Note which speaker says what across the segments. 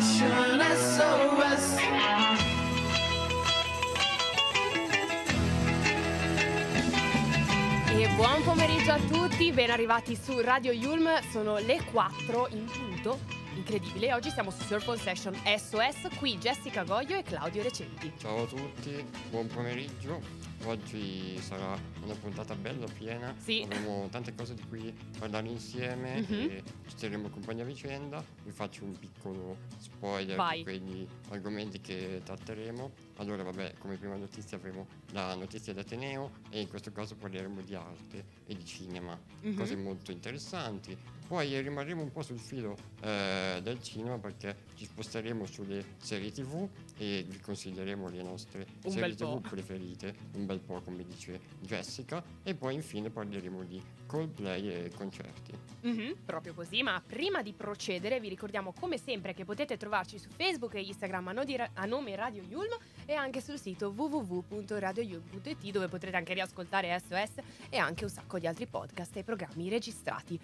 Speaker 1: SOS
Speaker 2: E buon pomeriggio a tutti, ben arrivati su Radio Yulm, sono le 4 in punto, incredibile, oggi siamo su Surf Session SOS, qui Jessica Goglio e Claudio Recenti.
Speaker 3: Ciao a tutti, buon pomeriggio. Oggi sarà una puntata bella, piena.
Speaker 2: Sì.
Speaker 3: Avremo tante cose di cui parlare insieme
Speaker 2: Mhm.
Speaker 3: e ci terremo compagnia a vicenda. Vi faccio un piccolo spoiler
Speaker 2: Vai.
Speaker 3: di quegli argomenti che tratteremo. Allora, vabbè, come prima notizia avremo la notizia d'Ateneo e in questo caso parleremo di arte e di cinema,
Speaker 2: Mhm.
Speaker 3: cose molto interessanti. Poi rimarremo un po' sul filo eh, del cinema perché ci sposteremo sulle serie tv e vi consiglieremo le nostre
Speaker 2: Un
Speaker 3: serie tv preferite, un bel po' come dice Jessica, e poi infine parleremo di Coldplay e concerti.
Speaker 2: Mhm, proprio così, ma prima di procedere vi ricordiamo come sempre che potete trovarci su Facebook e Instagram a, nodi- a nome Radio Yulm e anche sul sito www.radioyulm.it dove potrete anche riascoltare SOS e anche un sacco di altri podcast e programmi registrati.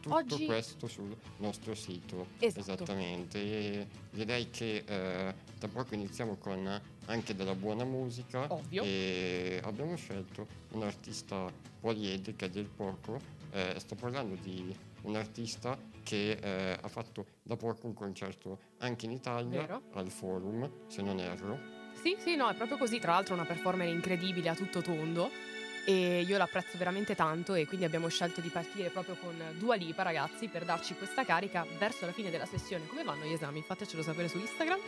Speaker 3: Tutto
Speaker 2: Oggi-
Speaker 3: questo sul nostro sito.
Speaker 2: Esatto.
Speaker 3: Esattamente. E direi che eh, tra poco iniziamo con anche della buona musica.
Speaker 2: Ovvio.
Speaker 3: E abbiamo scelto un artista poliedrica del poco. Eh, sto parlando di un artista che eh, ha fatto da poco un concerto anche in Italia
Speaker 2: Vero.
Speaker 3: al Forum, se non erro.
Speaker 2: Sì, sì, no, è proprio così, tra l'altro una performer incredibile a tutto tondo e io l'apprezzo veramente tanto e quindi abbiamo scelto di partire proprio con Dua Lipa ragazzi per darci questa carica verso la fine della sessione. Come vanno gli esami? Fatecelo sapere su Instagram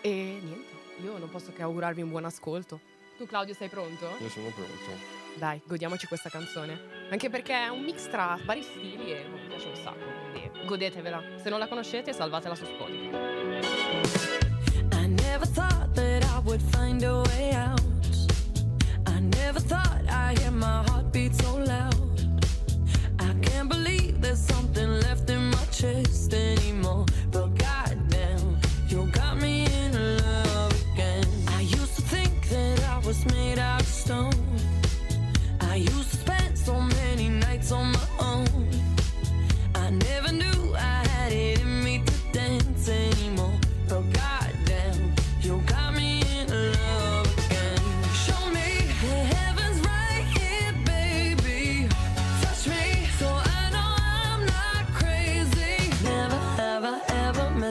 Speaker 2: e niente, io non posso che augurarvi un buon ascolto. Tu Claudio sei pronto?
Speaker 3: Io sono pronto.
Speaker 2: Dai, godiamoci questa canzone. Anche perché è un mix tra vari stili e mi piace un sacco, quindi godetevela. Se non la conoscete salvatela su Spotify.
Speaker 4: I never thought would find a way out. I never thought I'd hear my heartbeat so loud. I can't believe there's something left in my chest anymore. But goddamn, you got me in love again. I used to think that I was made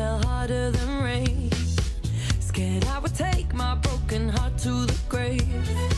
Speaker 4: Fell harder than rain. Scared I would take my broken heart to the grave.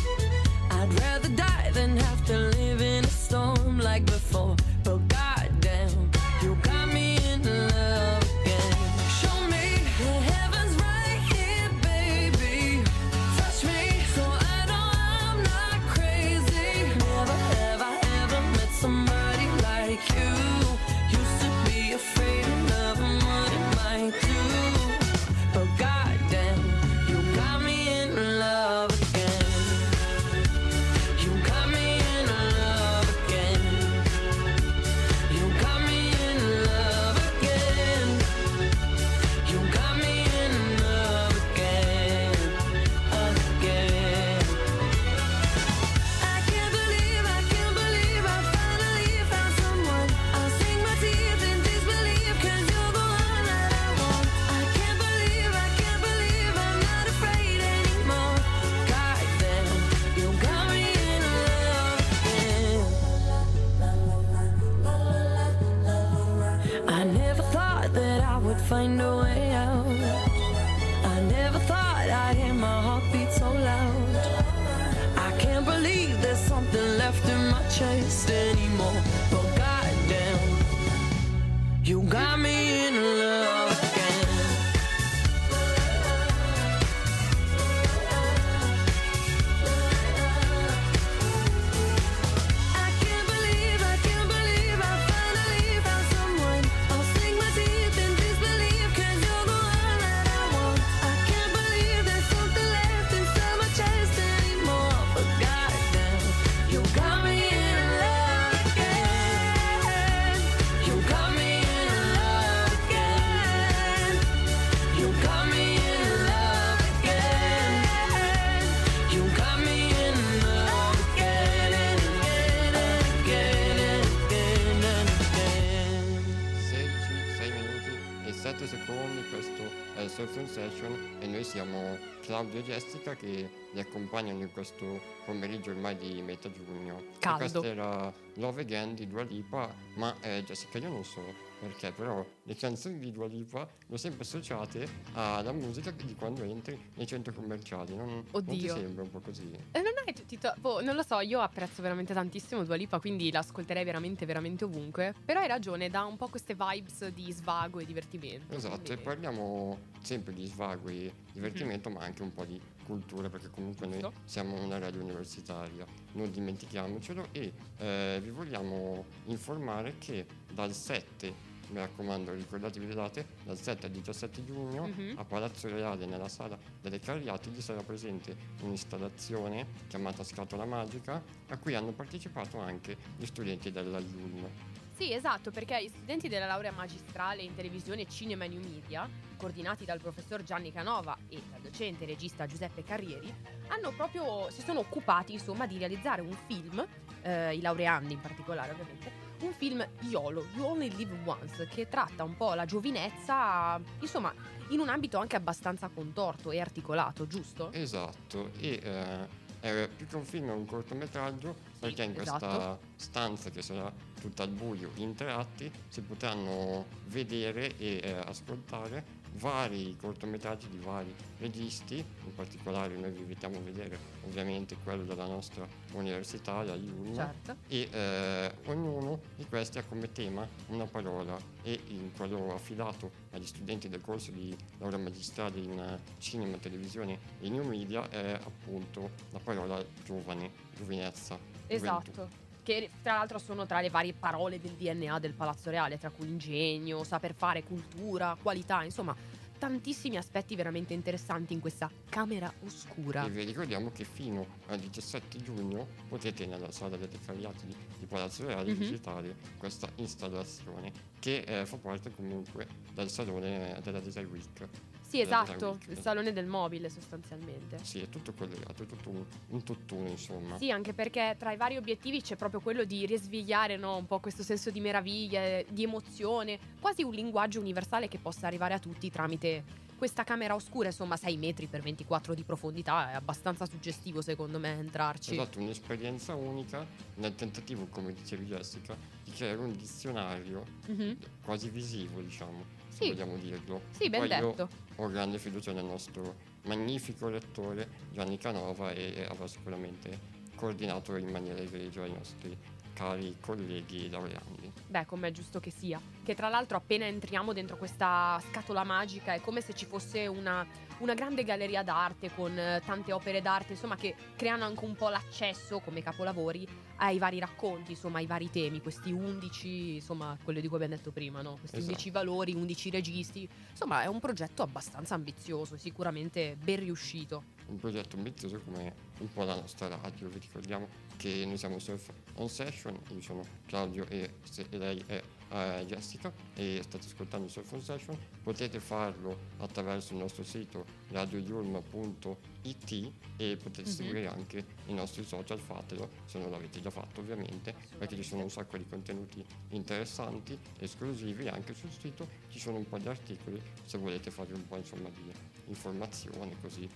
Speaker 3: Che li accompagnano in questo pomeriggio ormai di metà giugno. E
Speaker 2: Caldo.
Speaker 3: questa era Love Again di Dua Lipa, ma eh, Jessica io non so perché, però le canzoni di Dua Lipa le ho sempre associate alla musica di quando entri nei centri commerciali, non, non ti
Speaker 2: Oddio.
Speaker 3: sembra un po' così?
Speaker 2: E non è tutti to- boh, non lo so, io apprezzo veramente tantissimo Dua Lipa, quindi l'ascolterei veramente, veramente ovunque. Però hai ragione, dà un po' queste vibes di svago e divertimento.
Speaker 3: Esatto, e
Speaker 2: quindi-
Speaker 3: parliamo sempre di svago e divertimento, ma anche un po' di cultura, perché comunque noi siamo una radio universitaria, non dimentichiamocelo, e eh, vi vogliamo informare che dal 7, mi raccomando, ricordatevi le date, dal 7 al 17 giugno
Speaker 2: Mhm.
Speaker 3: a Palazzo Reale, nella sala delle Cariatidi, sarà presente un'installazione chiamata Scatola Magica, a cui hanno partecipato anche gli studenti della IUM.
Speaker 2: Sì, esatto, perché gli studenti della laurea magistrale in televisione, cinema e new media, coordinati dal professor Gianni Canova e dal docente e regista Giuseppe Carrieri, hanno proprio, si sono occupati insomma di realizzare un film, eh, i laureandi in particolare ovviamente, un film YOLO, You Only Live Once, che tratta un po' la giovinezza, insomma, in un ambito anche abbastanza contorto e articolato, giusto?
Speaker 3: Esatto, e eh, è più che un film è un cortometraggio perché in questa
Speaker 2: esatto.
Speaker 3: stanza che sarà tutta al buio in tre atti si potranno vedere e eh, ascoltare vari cortometraggi di vari registi, in particolare noi vi invitiamo a vedere ovviamente quello della nostra università, la IUM,
Speaker 2: Certo.
Speaker 3: e eh, ognuno di questi ha come tema una parola e in quello affidato agli studenti del corso di laurea magistrale in cinema, televisione e new media è appunto la parola giovane, giovinezza. gioventù.
Speaker 2: Che tra l'altro sono tra le varie parole del DNA del Palazzo Reale, tra cui ingegno, saper fare, cultura, qualità, insomma, tantissimi aspetti veramente interessanti in questa camera oscura.
Speaker 3: E vi ricordiamo che fino al 17 giugno potete nella sala delle Cariati di, di Palazzo Reale
Speaker 2: Mhm.
Speaker 3: visitare questa installazione che eh, fa parte comunque del salone della Design Week.
Speaker 2: Sì, esatto, il salone del mobile sostanzialmente.
Speaker 3: Sì, è tutto collegato, è tutto un, un tutt'uno insomma.
Speaker 2: Sì, anche perché tra i vari obiettivi c'è proprio quello di risvegliare no, un po' questo senso di meraviglia, di emozione, quasi un linguaggio universale che possa arrivare a tutti tramite questa camera oscura, insomma 6 metri per 24 di profondità, è abbastanza suggestivo secondo me entrarci.
Speaker 3: Esatto, un'esperienza unica nel tentativo, come dicevi Jessica, di creare un dizionario
Speaker 2: Mhm.
Speaker 3: quasi visivo, diciamo,
Speaker 2: Sì.
Speaker 3: vogliamo dirlo.
Speaker 2: Sì, ben
Speaker 3: Poi
Speaker 2: detto.
Speaker 3: ho grande fiducia nel nostro magnifico lettore Gianni Canova e avrà sicuramente coordinato in maniera egregia i nostri cari colleghi laureandi.
Speaker 2: Beh, com'è giusto che sia. Che tra l'altro appena entriamo dentro questa scatola magica è come se ci fosse una, una grande galleria d'arte con eh, tante opere d'arte, insomma, che creano anche un po' l'accesso come capolavori ai vari racconti, insomma, ai vari temi, questi 11, insomma, quello di cui abbiamo detto prima, no? Questi
Speaker 3: Esatto.
Speaker 2: 11 valori, 11 registi. Insomma, è un progetto abbastanza ambizioso, sicuramente ben riuscito.
Speaker 3: Un progetto ambizioso come un po' la nostra radio, vi ricordiamo che noi siamo Surf on Session, io sono Claudio e, se- e lei è eh, Jessica e state ascoltando Surf on Session, potete farlo attraverso il nostro sito radioyulm.it e potete
Speaker 2: Mhm.
Speaker 3: seguire anche i nostri social, fatelo se non l'avete già fatto ovviamente, perché ci sono un sacco di contenuti interessanti, esclusivi, anche sul sito. Ci sono un po' di articoli se volete fare un po' insomma di informazione così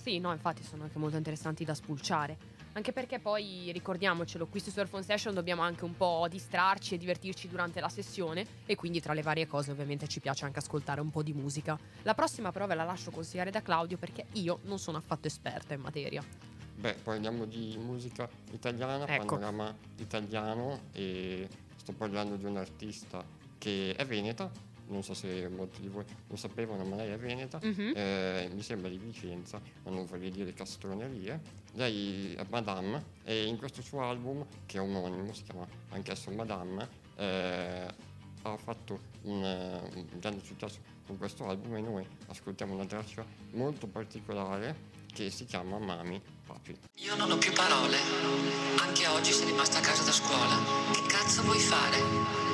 Speaker 2: Sì, no, infatti sono anche molto interessanti da spulciare. Anche perché poi ricordiamocelo, qui su Surf on Session dobbiamo anche un po' distrarci e divertirci durante la sessione e quindi tra le varie cose ovviamente ci piace anche ascoltare un po' di musica. La prossima però ve la lascio consigliare da Claudio perché io non sono affatto esperta in materia.
Speaker 3: Beh, parliamo di musica italiana,
Speaker 2: Ecco.
Speaker 3: panorama italiano e sto parlando di un'artista che è veneta, non so se molti di voi lo sapevano, ma lei è veneta,
Speaker 2: Mhm.
Speaker 3: eh, mi sembra di Vicenza, ma non vorrei dire castronerie. Lei è Madame e in questo suo album, che è omonimo, si chiama anch'esso Madame, eh, ha fatto un, eh, un grande successo con questo album e noi ascoltiamo una traccia molto particolare che si chiama Mami Papi.
Speaker 5: Io non ho più parole. Anche oggi sei rimasta a casa da scuola. Che cazzo vuoi fare?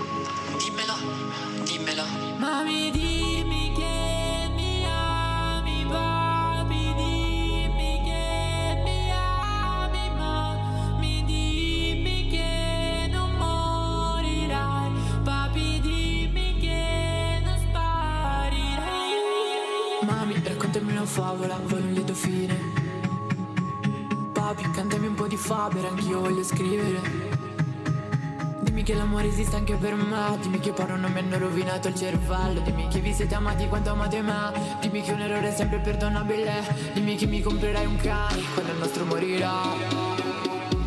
Speaker 5: dimmelo, dimmelo.
Speaker 4: Mami, dimmi che mi ami, papi, dimmi che mi ami, ma mi dimmi che non morirai, papi, dimmi che non sparirai.
Speaker 6: Mami, raccontami una favola, voglio un lieto fine. Papi, cantami un po' di Faber, anch'io voglio scrivere. Che l'amore esiste anche per me. Dimmi che poi non mi hanno rovinato il cervello. Dimmi che vi siete amati quanto amate me. Dimmi che un errore è sempre perdonabile. Dimmi che mi comprerai un cane quando il nostro morirà.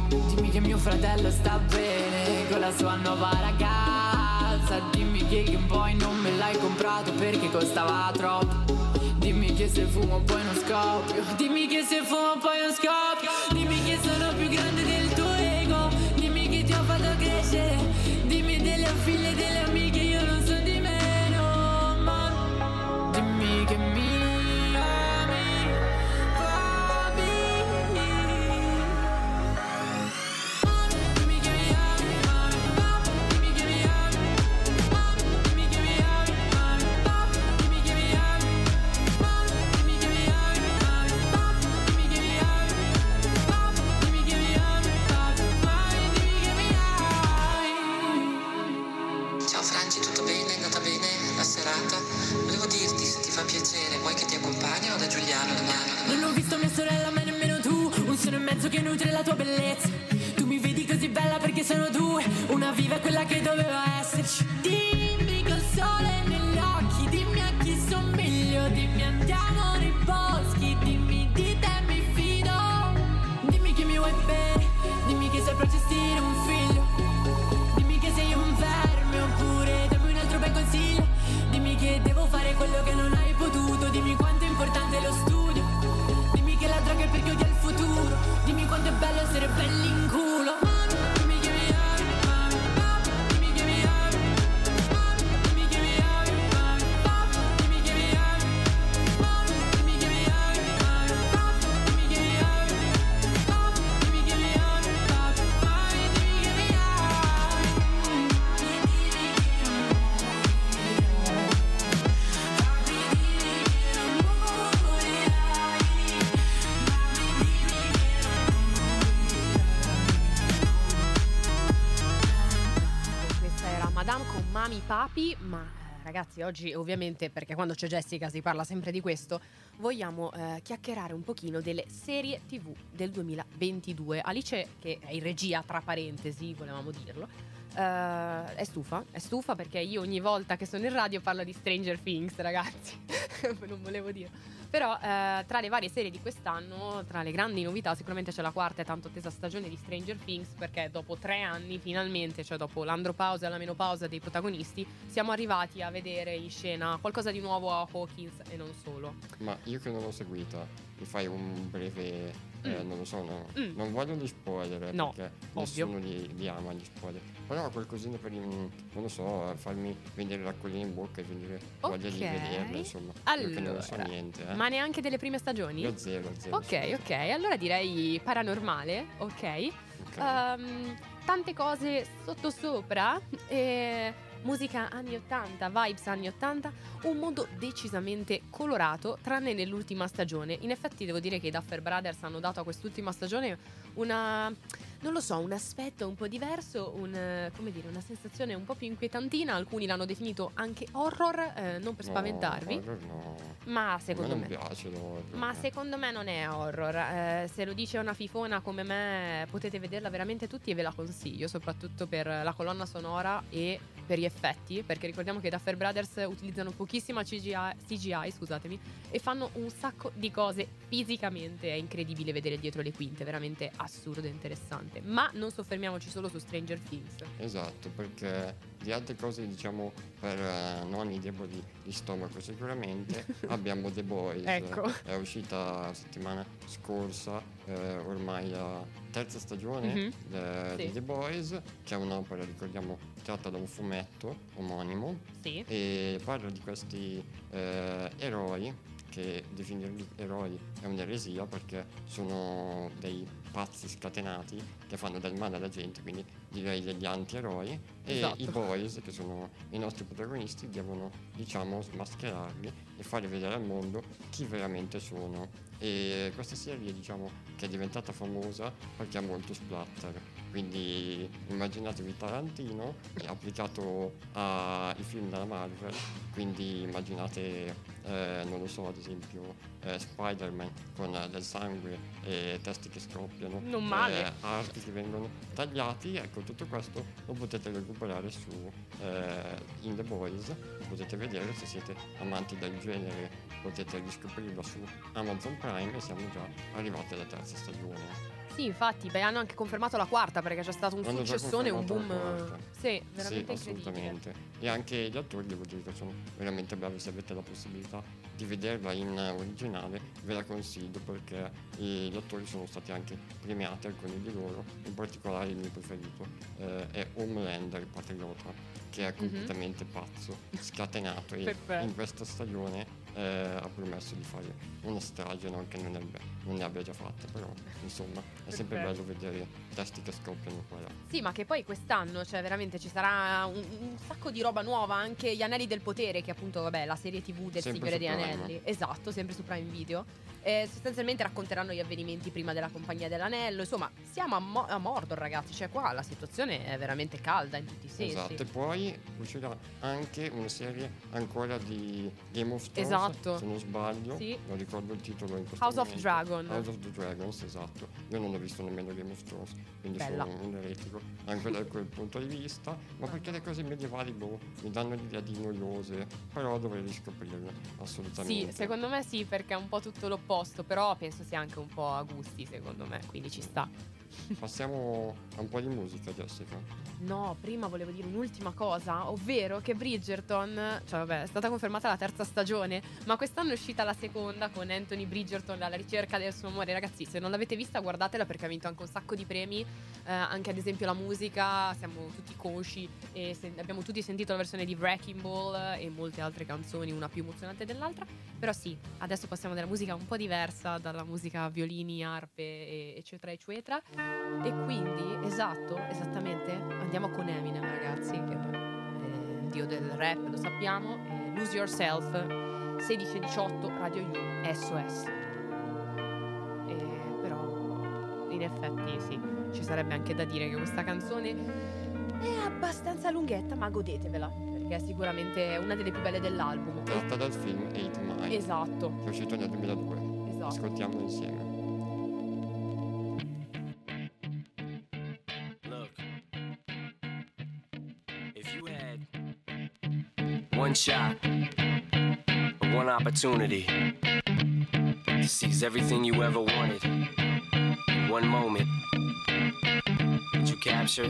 Speaker 6: Dimmi che mio fratello sta bene con la sua nuova ragazza. Dimmi che Game Boy non me l'hai comprato perché costava troppo. Dimmi che se fumo poi non scoppio. Dimmi che se fumo poi non scoppio che nutre la tua bellezza. Tu mi vedi così bella perché sono due. Una viva è quella che doveva esserci. Quanto è bello Mami Papi,
Speaker 2: ma eh, ragazzi oggi ovviamente, perché quando c'è Jessica si parla sempre di questo, vogliamo eh, chiacchierare un pochino delle serie tv del 2022. Alice, che è in regia tra parentesi, volevamo dirlo, eh, è stufa, è stufa perché io ogni volta che sono in radio parlo di Stranger Things, ragazzi, non volevo dire. Però eh, tra le varie serie di quest'anno, tra le grandi novità, sicuramente c'è la quarta e tanto attesa stagione di Stranger Things, perché dopo tre anni finalmente, cioè dopo l'andropausa e la menopausa dei protagonisti, siamo arrivati a vedere in scena qualcosa di nuovo a Hawkins e non solo.
Speaker 3: Ma io che non l'ho seguita, mi fai un breve. Eh,
Speaker 2: Mm.
Speaker 3: non lo so, no,
Speaker 2: Mm.
Speaker 3: non voglio gli spoiler
Speaker 2: No,
Speaker 3: perché
Speaker 2: ovvio.
Speaker 3: nessuno li, li ama gli spoiler. Però qualcosina per, non lo so, farmi venire l'acquolina in bocca e venire voglia di vederla, insomma. Che non so
Speaker 2: Allora,
Speaker 3: niente, eh.
Speaker 2: Ma neanche delle prime stagioni?
Speaker 3: Io zero, zero.
Speaker 2: Ok, ok, allora direi paranormale, ok.
Speaker 3: Ok.
Speaker 2: Ehm, tante cose sotto sopra, e musica anni 80, vibes anni 80, un mondo decisamente colorato, tranne nell'ultima stagione. In effetti devo dire che i Duffer Brothers hanno dato a quest'ultima stagione una non lo so, un aspetto un po' diverso, un, come dire, una sensazione un po' più inquietantina. Alcuni l'hanno definito anche horror, eh, non per
Speaker 3: No,
Speaker 2: spaventarvi,
Speaker 3: horror no.
Speaker 2: ma secondo
Speaker 3: me
Speaker 2: me.
Speaker 3: piace l'horror.
Speaker 2: Ma secondo me non è horror. Eh, se lo dice una fifona come me, potete vederla veramente tutti e ve la consiglio, soprattutto per la colonna sonora e per gli effetti. Perché ricordiamo che i Duffer Brothers utilizzano pochissima CGI, CGI, scusatemi, e fanno un sacco di cose fisicamente. È incredibile vedere dietro le quinte, veramente assurdo e interessante. Ma non soffermiamoci solo su Stranger Things.
Speaker 3: Esatto, perché di altre cose diciamo per eh, nonni deboli di stomaco sicuramente abbiamo The Boys.
Speaker 2: Ecco.
Speaker 3: È uscita la settimana scorsa, eh, ormai la terza stagione
Speaker 2: Mhm.
Speaker 3: eh,
Speaker 2: Sì.
Speaker 3: di The Boys, che è un'opera, ricordiamo, tratta da un fumetto omonimo
Speaker 2: Sì.
Speaker 3: e parla di questi eh, eroi che definirli eroi è un'eresia perché sono dei pazzi scatenati che fanno del male alla gente, quindi direi degli anti-eroi e
Speaker 2: Esatto.
Speaker 3: i boys che sono i nostri protagonisti devono diciamo smascherarli e fare vedere al mondo chi veramente sono. E questa serie diciamo che è diventata famosa perché ha molto splatter Quindi immaginatevi Tarantino applicato ai film della Marvel, quindi immaginate, eh, non lo so, ad esempio eh, Spider-Man con eh, del sangue e testi che scoppiano,
Speaker 2: Non male.
Speaker 3: eh, arti che vengono tagliati, ecco tutto questo lo potete recuperare su eh, In The Boys, potete vedere se siete amanti del genere, potete riscoprirlo su Amazon Prime e siamo già arrivati alla terza stagione.
Speaker 2: Sì, infatti, beh, hanno anche confermato la quarta perché c'è stato un
Speaker 3: Hanno
Speaker 2: successone, un boom. Sì, veramente
Speaker 3: sì, assolutamente. E anche gli attori devo dire che sono veramente bravi, se avete la possibilità di vederla in originale ve la consiglio perché eh, gli attori sono stati anche premiati, alcuni di loro, in particolare il mio preferito eh, è Homelander Patriota, che è completamente pazzo, scatenato e
Speaker 2: Mhm.
Speaker 3: In questa stagione eh, ha promesso di fare una strage, non che non ne, abbia, non ne abbia già fatta, però insomma è sempre
Speaker 2: Perfetto.
Speaker 3: bello vedere testi che scoppiano qua là.
Speaker 2: Sì, ma che poi quest'anno, cioè veramente ci sarà un, un sacco di roba nuova, anche Gli Anelli del Potere, che appunto, vabbè, la serie TV del
Speaker 3: Sempre
Speaker 2: Signore
Speaker 3: Prime.
Speaker 2: Anelli. Esatto, sempre su Prime Video. Eh, sostanzialmente racconteranno gli avvenimenti prima della Compagnia dell'Anello. Insomma, siamo a, Mo- a Mordor, ragazzi. Cioè, qua la situazione è veramente calda in tutti i sensi.
Speaker 3: Esatto, e poi uscirà anche una serie ancora di Game of Thrones,
Speaker 2: Esatto.
Speaker 3: se non sbaglio,
Speaker 2: Sì.
Speaker 3: non ricordo il titolo in questo
Speaker 2: House of
Speaker 3: momento.
Speaker 2: Dragon.
Speaker 3: House of the Dragons, esatto. Io non ho visto nemmeno Game of Thrones, quindi
Speaker 2: Bella.
Speaker 3: sono un eretico anche da quel punto di vista, ma perché le cose medievali boh, mi danno l'idea di noiose, però dovrei riscoprirle, assolutamente.
Speaker 2: Sì, secondo me sì, perché è un po' tutto l'opposto, però penso sia anche un po' a gusti, secondo me, quindi ci sta.
Speaker 3: Passiamo a un po' di musica, Jessica.
Speaker 2: No, prima volevo dire un'ultima cosa, ovvero che Bridgerton, cioè vabbè, è stata confermata la terza stagione, ma quest'anno è uscita la seconda con Anthony Bridgerton alla ricerca del suo amore. Ragazzi, se non l'avete vista, guardatela perché ha vinto anche un sacco di premi, eh, anche ad esempio la musica, siamo tutti consci e se- abbiamo tutti sentito la versione di Wrecking Ball e molte altre canzoni, una più emozionante dell'altra. Però sì, adesso passiamo della musica un po' diversa dalla musica violini, arpe, eccetera, eccetera. E quindi, esatto, esattamente, andiamo con Eminem, ragazzi, che è il dio del rap, lo sappiamo. Lose Yourself, 16-18, Radio U, SOS. E però, in effetti, sì, ci sarebbe anche da dire che questa canzone è abbastanza lunghetta, ma godetevela, perché è sicuramente una delle più belle dell'album.
Speaker 3: Tratta dal film Eight Mile,
Speaker 2: Esatto,
Speaker 3: che è uscito nel 2002.
Speaker 2: esatto.
Speaker 3: Ascoltiamolo insieme.
Speaker 7: One shot, one opportunity to seize everything you ever wanted one moment, that you captured,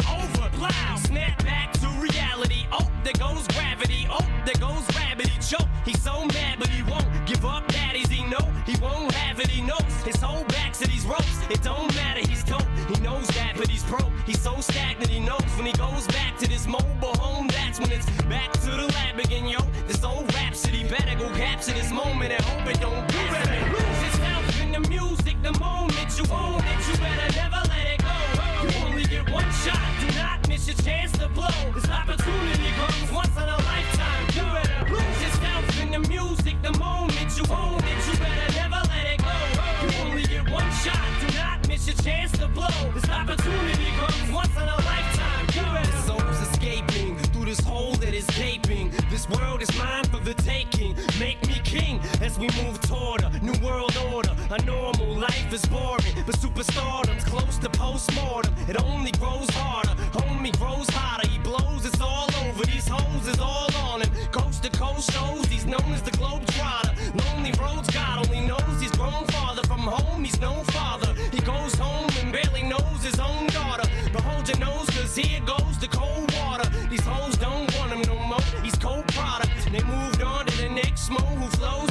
Speaker 7: over, plow. Snap back to reality. Oh, there goes gravity. Oh, there goes rabbit. He choke. He's so mad, but he won't give up. Daddies, he know he won't have it. He knows his whole back to these ropes. It don't matter. He's dope. He knows that, but he's broke. He's so stagnant. He knows when he goes back to this mobile home. That's when it's back to the lab again, yo. This old rhapsody better go capture this moment and hope it don't. You better lose yourself in the music. The moment you own it, you better never let it go. You only get one shot. Blow. This opportunity comes once in a lifetime. You better lose yourself in the music. The moment you own it, you better never let it go. You only get one shot. Do not miss your chance to blow. This opportunity comes once in a lifetime. You better. This soul's escaping through this hole that is gaping. This world is mine for the taking. Make me king as we move toward a new world order. A normal life is boring, but superstardom's close to postmortem. It only grows harder. Knows his own daughter. But hold your nose, cause here goes the cold water. These hoes don't want him no more. He's cold product. They moved on to the next mo who flows.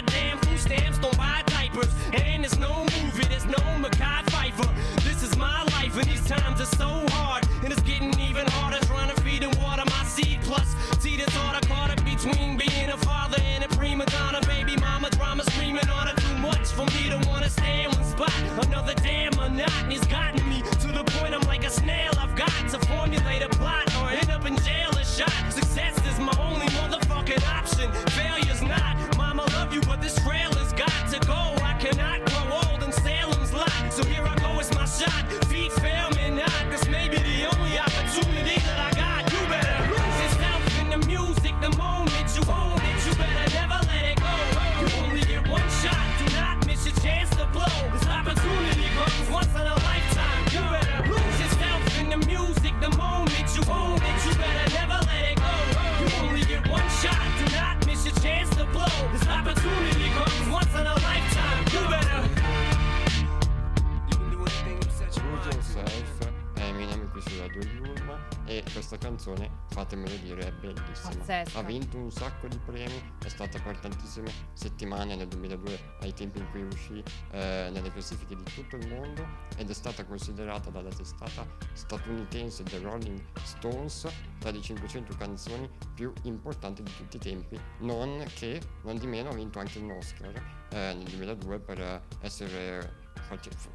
Speaker 3: bellissima.
Speaker 2: Pazzesca.
Speaker 3: Ha vinto un sacco di premi, è stata per tantissime settimane nel 2002 ai tempi in cui uscì eh, nelle classifiche di tutto il mondo ed è stata considerata dalla testata statunitense The Rolling Stones tra le 500 canzoni più importanti di tutti i tempi, non che, non di meno, ha vinto anche un Oscar eh, nel 2002 per eh, essere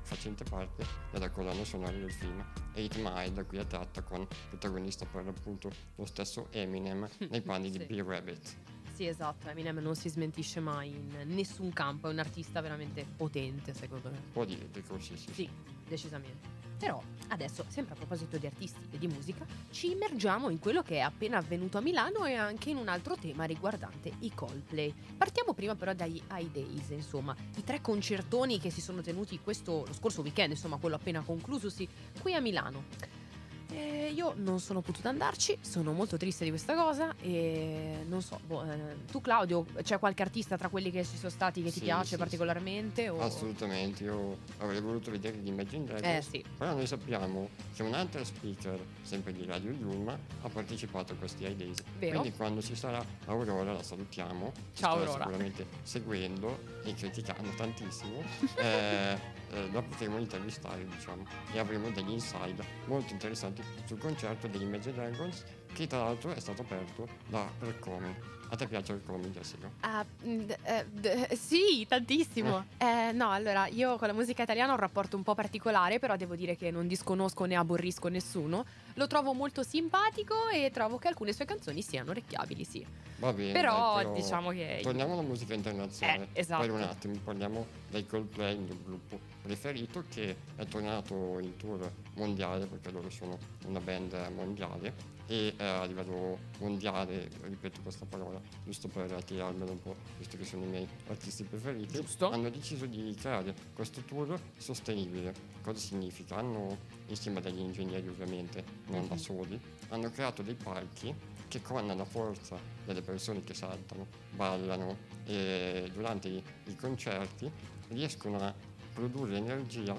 Speaker 3: facente parte della colonna sonora del film 8 Mile da cui è tratta con protagonista per l'appunto lo stesso Eminem nei panni
Speaker 2: Sì.
Speaker 3: di B-Rabbit.
Speaker 2: Sì, esatto, Eminem non si smentisce mai in nessun campo, è un artista veramente potente, secondo me.
Speaker 3: Può dire sì, sì.
Speaker 2: Sì, decisamente. Però adesso, sempre a proposito di artisti e di musica, ci immergiamo in quello che è appena avvenuto a Milano e anche in un altro tema riguardante i Coldplay. Partiamo prima però dagli High Days, insomma, i tre concertoni che si sono tenuti questo, lo scorso weekend, insomma, quello appena conclusosi qui a Milano. Eh, io non sono potuta andarci, sono molto triste di questa cosa e non so, boh, eh, tu Claudio, c'è qualche artista tra quelli che ci sono stati che ti
Speaker 3: Sì,
Speaker 2: piace
Speaker 3: sì,
Speaker 2: particolarmente? o-
Speaker 3: Assolutamente, io avrei voluto vedere gli Imagine Dragons,
Speaker 2: Eh sì.
Speaker 3: però noi sappiamo che un'altra speaker, sempre di Radio Yulma, ha partecipato a questi High Days.
Speaker 2: Vero.
Speaker 3: Quindi quando ci sarà Aurora, la salutiamo, ci
Speaker 2: Ciao, Aurora.
Speaker 3: sicuramente seguendo e criticando tantissimo, eh, la potremo intervistare diciamo e avremo degli inside molto interessanti sul concerto degli Imagine Dragons che tra l'altro è stato aperto da Ercomi. A te piace Ercomi, Jessica?
Speaker 2: Ah, mm, d- eh, d- sì, tantissimo. Eh, no, allora, io con la musica italiana ho un rapporto un po' particolare, però devo dire che non disconosco né aborrisco nessuno. Lo trovo molto simpatico e trovo che alcune sue canzoni siano orecchiabili, sì.
Speaker 3: Va bene.
Speaker 2: Però,
Speaker 3: dai,
Speaker 2: diciamo che...
Speaker 3: Torniamo alla musica internazionale
Speaker 2: Eh, esatto.
Speaker 3: per un attimo, parliamo dei Coldplay, il mio gruppo preferito che è tornato in tour mondiale perché loro sono una band mondiale e eh, a livello mondiale, ripeto questa parola, giusto per tirarmelo un po', visto che sono i miei artisti preferiti,
Speaker 2: Giusto.
Speaker 3: hanno deciso di creare questo tour sostenibile. Cosa significa? Hanno, insieme a degli ingegneri ovviamente, non da
Speaker 2: Mhm.
Speaker 3: soli, hanno creato dei palchi che con la forza delle persone che saltano, ballano e durante i, i concerti riescono a produrre energia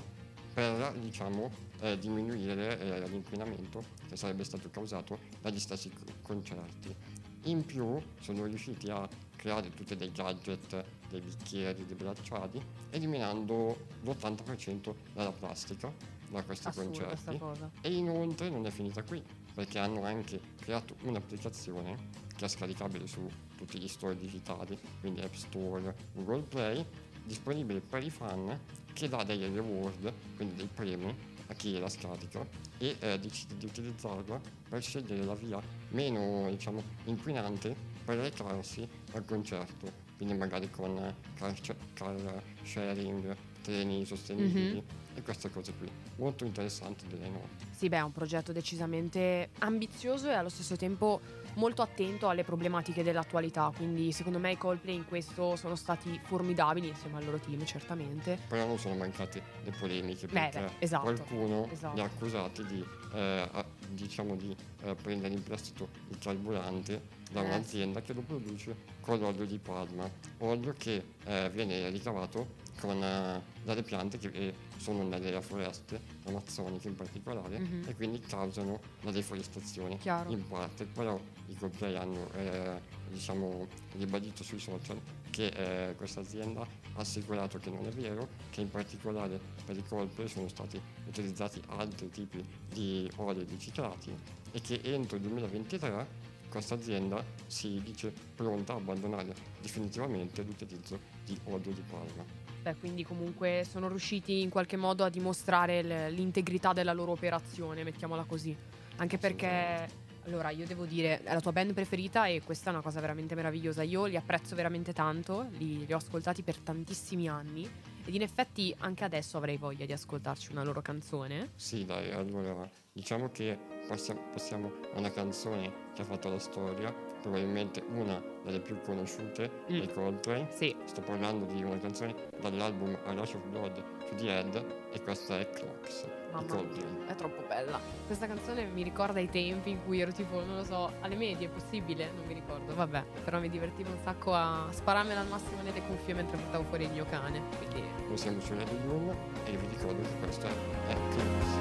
Speaker 3: per diciamo eh, diminuire eh, l'inquinamento che sarebbe stato causato dagli stessi co- concerti. In più sono riusciti a creare tutti dei gadget, dei bicchieri, dei bracciali, eliminando l'80% della plastica da questi
Speaker 2: Assurda
Speaker 3: concerti. E inoltre non è finita qui, perché hanno anche creato un'applicazione che è scaricabile su tutti gli store digitali, quindi App Store, Google Play, disponibile per i fan, che dà dei reward, quindi dei premi a chi la scarica e eh, decide di utilizzarla per scegliere la via meno diciamo, inquinante per recarsi al concerto, quindi magari con car, car sharing treni sostenibili
Speaker 2: Mhm.
Speaker 3: E queste cose qui. Molto interessante direi no.
Speaker 2: Sì, beh, è un progetto decisamente ambizioso e allo stesso tempo molto attento alle problematiche dell'attualità, quindi secondo me i Coldplay in questo sono stati formidabili insieme al loro team, certamente.
Speaker 3: Però non sono mancate le polemiche
Speaker 2: Beh,
Speaker 3: perché
Speaker 2: beh, esatto,
Speaker 3: qualcuno
Speaker 2: esatto.
Speaker 3: li ha accusati di, eh, diciamo di eh, prendere in prestito il carburante da
Speaker 2: Eh.
Speaker 3: un'azienda che lo produce con l'olio di palma, olio che eh, viene ricavato con, eh, dalle piante che eh, sono nelle foreste amazzoniche in particolare
Speaker 2: Mhm.
Speaker 3: e quindi causano la deforestazione
Speaker 2: Chiaro.
Speaker 3: in parte, però i Coldplay hanno eh, diciamo, ribadito sui social che eh, questa azienda ha assicurato che non è vero, che in particolare per i Coldplay sono stati utilizzati altri tipi di oli riciclati e che entro il 2023 questa azienda si dice pronta a abbandonare definitivamente l'utilizzo di olio di palma.
Speaker 2: Beh, quindi comunque sono riusciti in qualche modo a dimostrare l- l'integrità della loro operazione, mettiamola così. Anche perché, allora, io devo dire, è la tua band preferita e questa è una cosa veramente meravigliosa. Io li apprezzo veramente tanto, li, li ho ascoltati per tantissimi anni ed in effetti anche adesso avrei voglia di ascoltarci una loro canzone.
Speaker 3: Sì, dai, allora diciamo che passiamo, passiamo a una canzone che ha fatto la storia, probabilmente una delle più conosciute
Speaker 2: Mm.
Speaker 3: dei Coldplay.
Speaker 2: Sì,
Speaker 3: Sto parlando di una canzone dall'album A Rush of Blood to the Head e questa è Clocks. di
Speaker 2: mamma
Speaker 3: Coldplay.
Speaker 2: mia, è troppo bella. Questa canzone mi ricorda i tempi in cui ero tipo, non lo so, alle medie, è possibile? Non mi ricordo, vabbè. Però mi divertivo un sacco a spararmela al massimo nelle cuffie mentre portavo fuori il mio cane. Quindi
Speaker 3: Noi siamo su Radio Room e vi ricordo che questa è Clocks.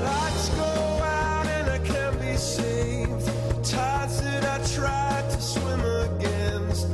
Speaker 1: Lights go out and I can't be saved. Tides that I tried to swim against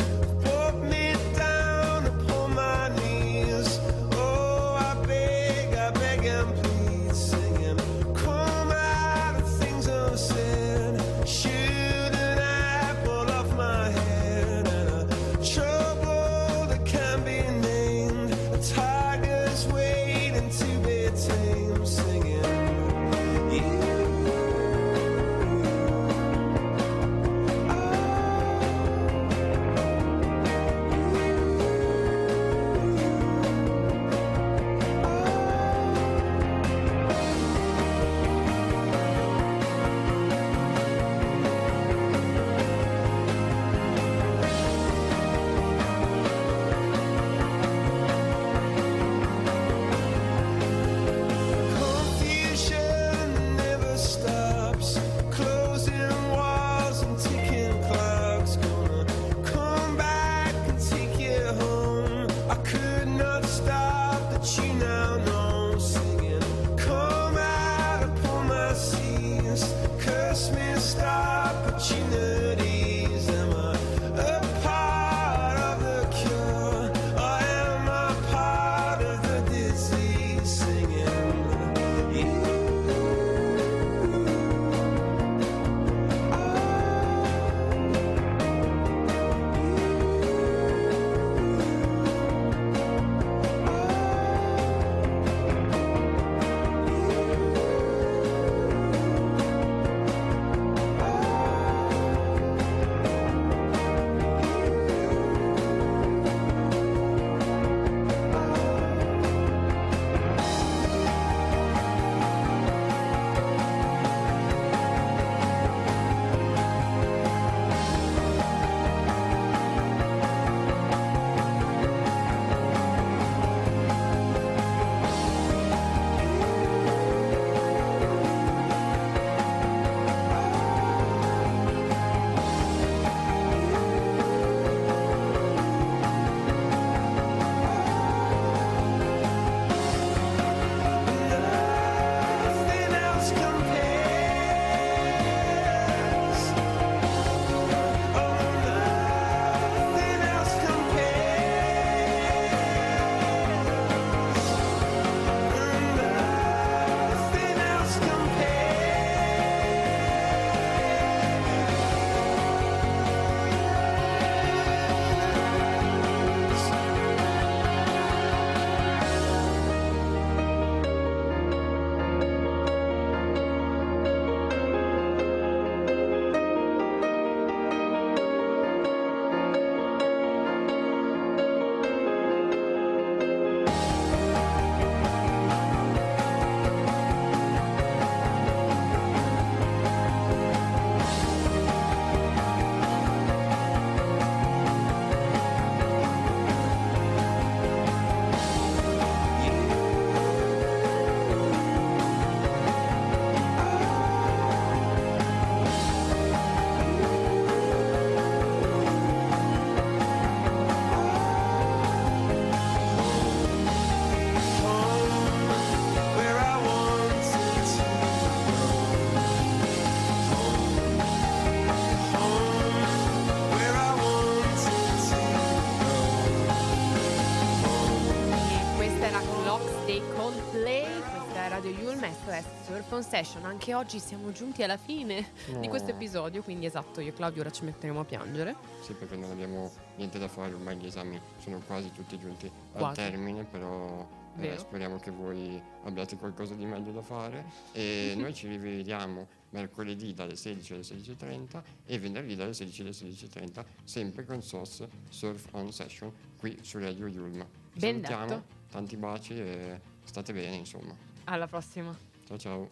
Speaker 2: Coldplay, questa è Radio Yulm, SOS Surf on Session. Anche oggi siamo giunti alla fine di
Speaker 3: No.
Speaker 2: questo episodio, quindi esatto, io e Claudio ora ci metteremo a piangere.
Speaker 3: Sì, perché non abbiamo niente da fare, ormai gli esami sono quasi tutti giunti al
Speaker 2: Quasi.
Speaker 3: termine, però eh, speriamo che voi abbiate qualcosa di meglio da fare e noi ci rivediamo mercoledì dalle 16 alle 16.30 e venerdì dalle 16 alle 16.30, sempre con SOS Surf On Session qui su Radio Yulm. Vi
Speaker 2: Ben
Speaker 3: salutiamo,
Speaker 2: detto.
Speaker 3: tanti baci e state bene insomma.
Speaker 2: Alla prossima.
Speaker 3: Ciao ciao.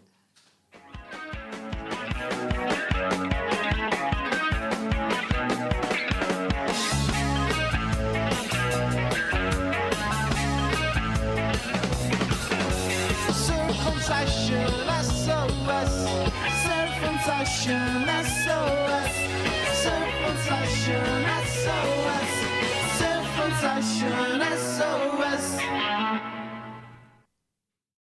Speaker 8: Circumcision, SOS. Circumcision, SOS. Circumcision, SOS. Circumcision, SOS.